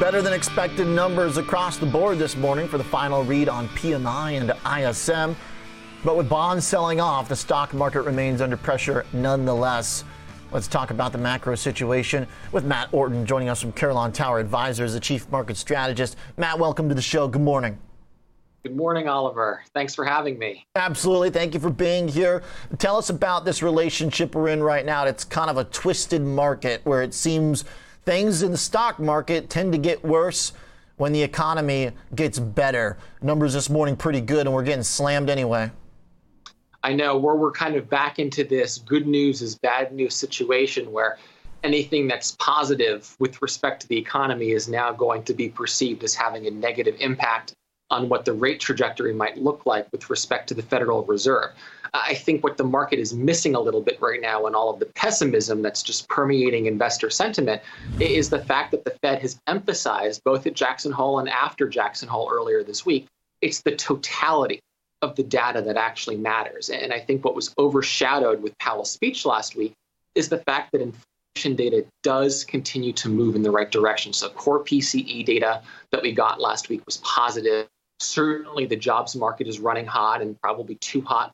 Better than expected numbers across the board this morning for the final read on PMI and ISM. But with bonds selling off, the stock market remains under pressure nonetheless. Let's talk about the macro situation with Matt Orton joining us from Carillon Tower Advisors, the chief market strategist. Matt, welcome to the show. Good morning. Good morning, Oliver. Thanks for having me. Absolutely. Thank you for being here. Tell us about this relationship we're in right now. It's kind of a twisted market where it seems things in the stock market tend to get worse when the economy gets better. Numbers this morning pretty good, and we're getting slammed anyway. I know where we're kind of back into this good news is bad news situation where anything that's positive with respect to the economy is now going to be perceived as having a negative impact on what the rate trajectory might look like with respect to the Federal Reserve. I think what the market is missing a little bit right now and all of the pessimism that's just permeating investor sentiment is the fact that the Fed has emphasized both at Jackson Hole and after Jackson Hole earlier this week, it's the totality of the data that actually matters. And I think what was overshadowed with Powell's speech last week is the fact that inflation data does continue to move in the right direction. So core PCE data that we got last week was positive. Certainly the jobs market is running hot and probably too hot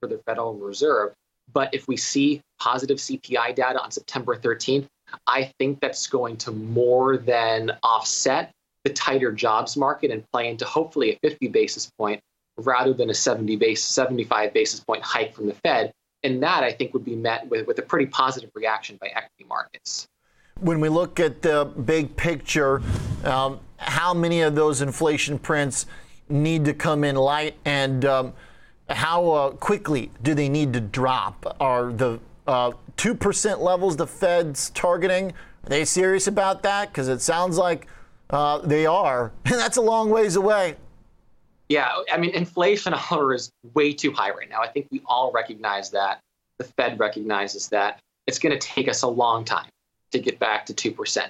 for the Federal Reserve. But if we see positive CPI data on September 13th, I think that's going to more than offset the tighter jobs market and play into hopefully a 50 basis point rather than a 70 base 75 basis point hike from the Fed. And that I think would be met with, with a pretty positive reaction by equity markets. When we look at the big picture, um, how many of those inflation prints need to come in light and um, how uh, quickly do they need to drop? Are the uh, 2% levels the Fed's targeting, are they serious about that? Because it sounds like uh, they are, and that's a long ways away. Yeah, I mean, inflation is way too high right now. I think we all recognize that. The Fed recognizes that. It's going to take us a long time to get back to 2%.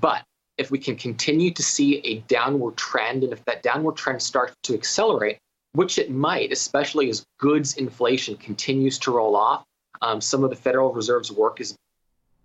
But if we can continue to see a downward trend, and if that downward trend starts to accelerate, which it might, especially as goods inflation continues to roll off. Um, some of the Federal Reserve's work is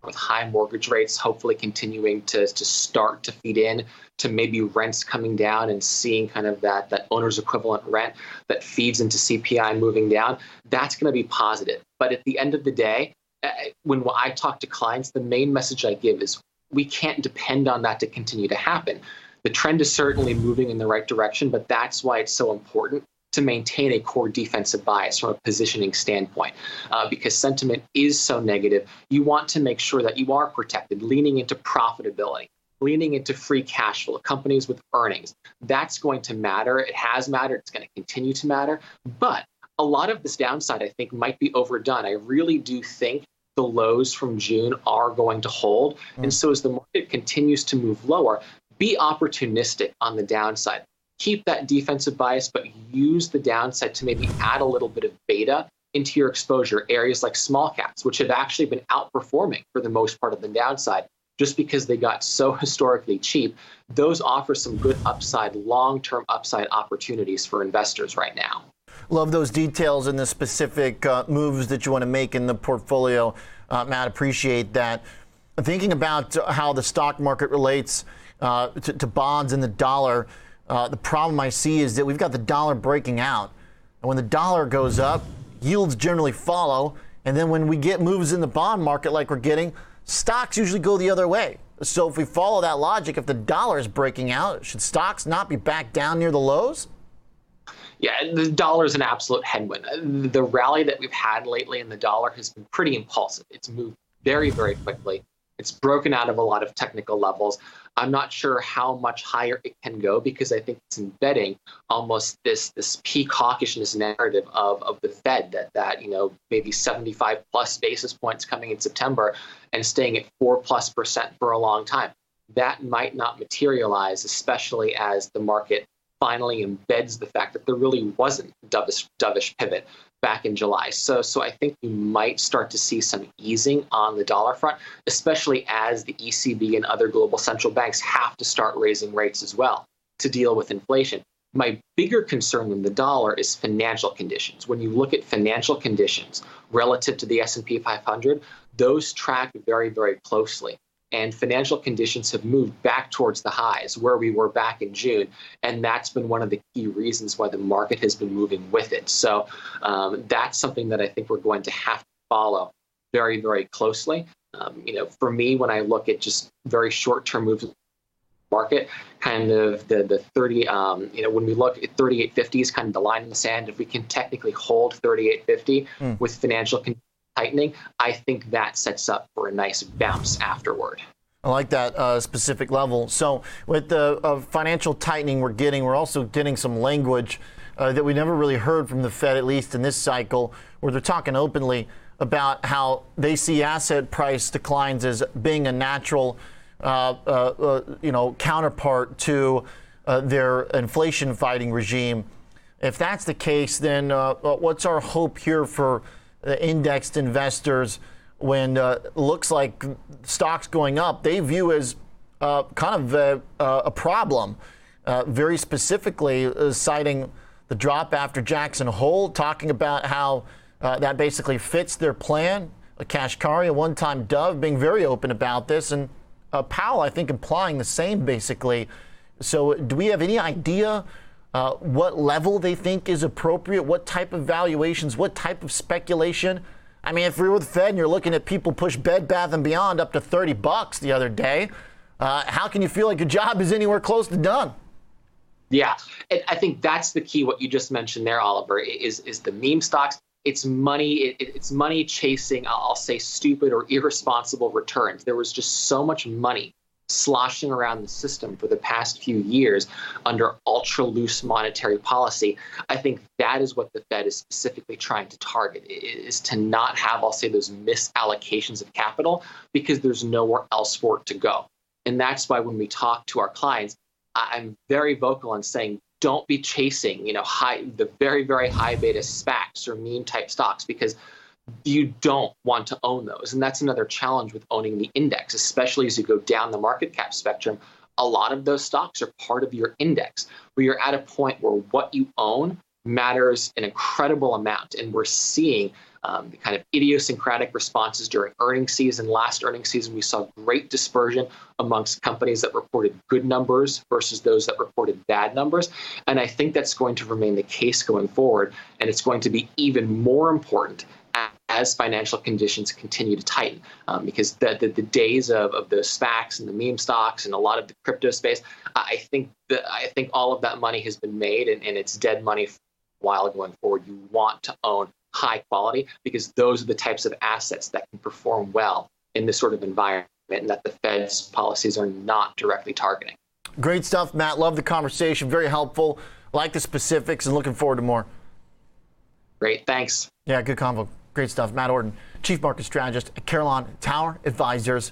with high mortgage rates hopefully continuing to, to start to feed in to maybe rents coming down and seeing kind of that that owner's equivalent rent that feeds into CPI moving down, that's going to be positive. But at the end of the day, uh, when I talk to clients, the main message I give is we can't depend on that to continue to happen. The trend is certainly moving in the right direction, but that's why it's so important to maintain a core defensive bias from a positioning standpoint uh, because sentiment is so negative. You want to make sure that you are protected, leaning into profitability, leaning into free cash flow, companies with earnings. That's going to matter. It has mattered. It's going to continue to matter. But a lot of this downside, I think, might be overdone. I really do think the lows from June are going to hold. Mm. And so as the market continues to move lower, be opportunistic on the downside keep that defensive bias, but use the downside to maybe add a little bit of beta into your exposure. Areas like small caps, which have actually been outperforming for the most part of the downside, just because they got so historically cheap, those offer some good upside, long term upside opportunities for investors right now. Love those details and the specific uh, moves that you want to make in the portfolio. Uh, Matt, appreciate that. Thinking about how the stock market relates uh, to, to bonds and the dollar, uh, the problem I see is that we've got the dollar breaking out. And when the dollar goes up, yields generally follow. And then when we get moves in the bond market like we're getting, stocks usually go the other way. So if we follow that logic, if the dollar is breaking out, should stocks not be back down near the lows? Yeah, the dollar is an absolute headwind. Uh, the rally that we've had lately in the dollar has been pretty impulsive. It's moved very, very quickly. It's broken out of a lot of technical levels. I'm not sure how much higher it can go because I think it's embedding almost this this peak hawkishness narrative of, of the Fed that that you know maybe 75 plus basis points coming in September and staying at four plus percent for a long time. That might not materialize, especially as the market finally embeds the fact that there really wasn't dovish, dovish pivot back in July. So, so I think you might start to see some easing on the dollar front, especially as the ECB and other global central banks have to start raising rates as well to deal with inflation. My bigger concern than the dollar is financial conditions. When you look at financial conditions relative to the S&P 500, those track very, very closely. And financial conditions have moved back towards the highs where we were back in June. And that's been one of the key reasons why the market has been moving with it. So um, that's something that I think we're going to have to follow very, very closely. Um, you know, for me, when I look at just very short-term moves market, kind of the the 30, um, you know, when we look at 3850 is kind of the line in the sand. If we can technically hold 3850 mm. with financial tightening, I think that sets up for a nice bounce afterward. I like that uh, specific level. So, with the uh, financial tightening we're getting, we're also getting some language uh, that we never really heard from the Fed, at least in this cycle, where they're talking openly about how they see asset price declines as being a natural, uh, uh, uh, you know, counterpart to their inflation-fighting regime. If that's the case, then what's our hope here for indexed investors when uh, looks like stocks going up, they view as uh, kind of a, a problem. Uh, very specifically, uh, citing the drop after Jackson Hole, talking about how uh, that basically fits their plan. A Kashkari, a one time dove, being very open about this, and uh, Powell, I think, implying the same basically. So, do we have any idea uh, what level they think is appropriate, what type of valuations, what type of speculation. I mean, if you're with Fed and you're looking at people push Bed Bath and Beyond up to 30 bucks the other day, uh, how can you feel like your job is anywhere close to done? Yeah, and I think that's the key. What you just mentioned there, Oliver, is is the meme stocks. It's money. It, it's money chasing. I'll say stupid or irresponsible returns. There was just so much money sloshing around the system for the past few years under ultra loose monetary policy. I think that is what the Fed is specifically trying to target is to not have, I'll say, those misallocations of capital because there's nowhere else for it to go. And that's why when we talk to our clients, I'm very vocal on saying don't be chasing, you know, high the very, very high beta SPACs or meme type stocks because you don't want to own those. And that's another challenge with owning the index, especially as you go down the market cap spectrum. A lot of those stocks are part of your index where you're at a point where what you own matters an incredible amount. And we're seeing um, the kind of idiosyncratic responses during earnings season. Last earnings season, we saw great dispersion amongst companies that reported good numbers versus those that reported bad numbers. And I think that's going to remain the case going forward. And it's going to be even more important as financial conditions continue to tighten. Um, because the, the, the, days of, of the SPACs and the meme stocks and a lot of the crypto space, I think that I think all of that money has been made and, and it's dead money for a while going forward. You want to own high quality because those are the types of assets that can perform well in this sort of environment and that the Fed's policies are not directly targeting. Great stuff, Matt. Love the conversation. Very helpful. Like the specifics and looking forward to more. Great. Thanks. Yeah, good convo. Great stuff. Matt Orton, Chief Market Strategist at Carillon Tower Advisors.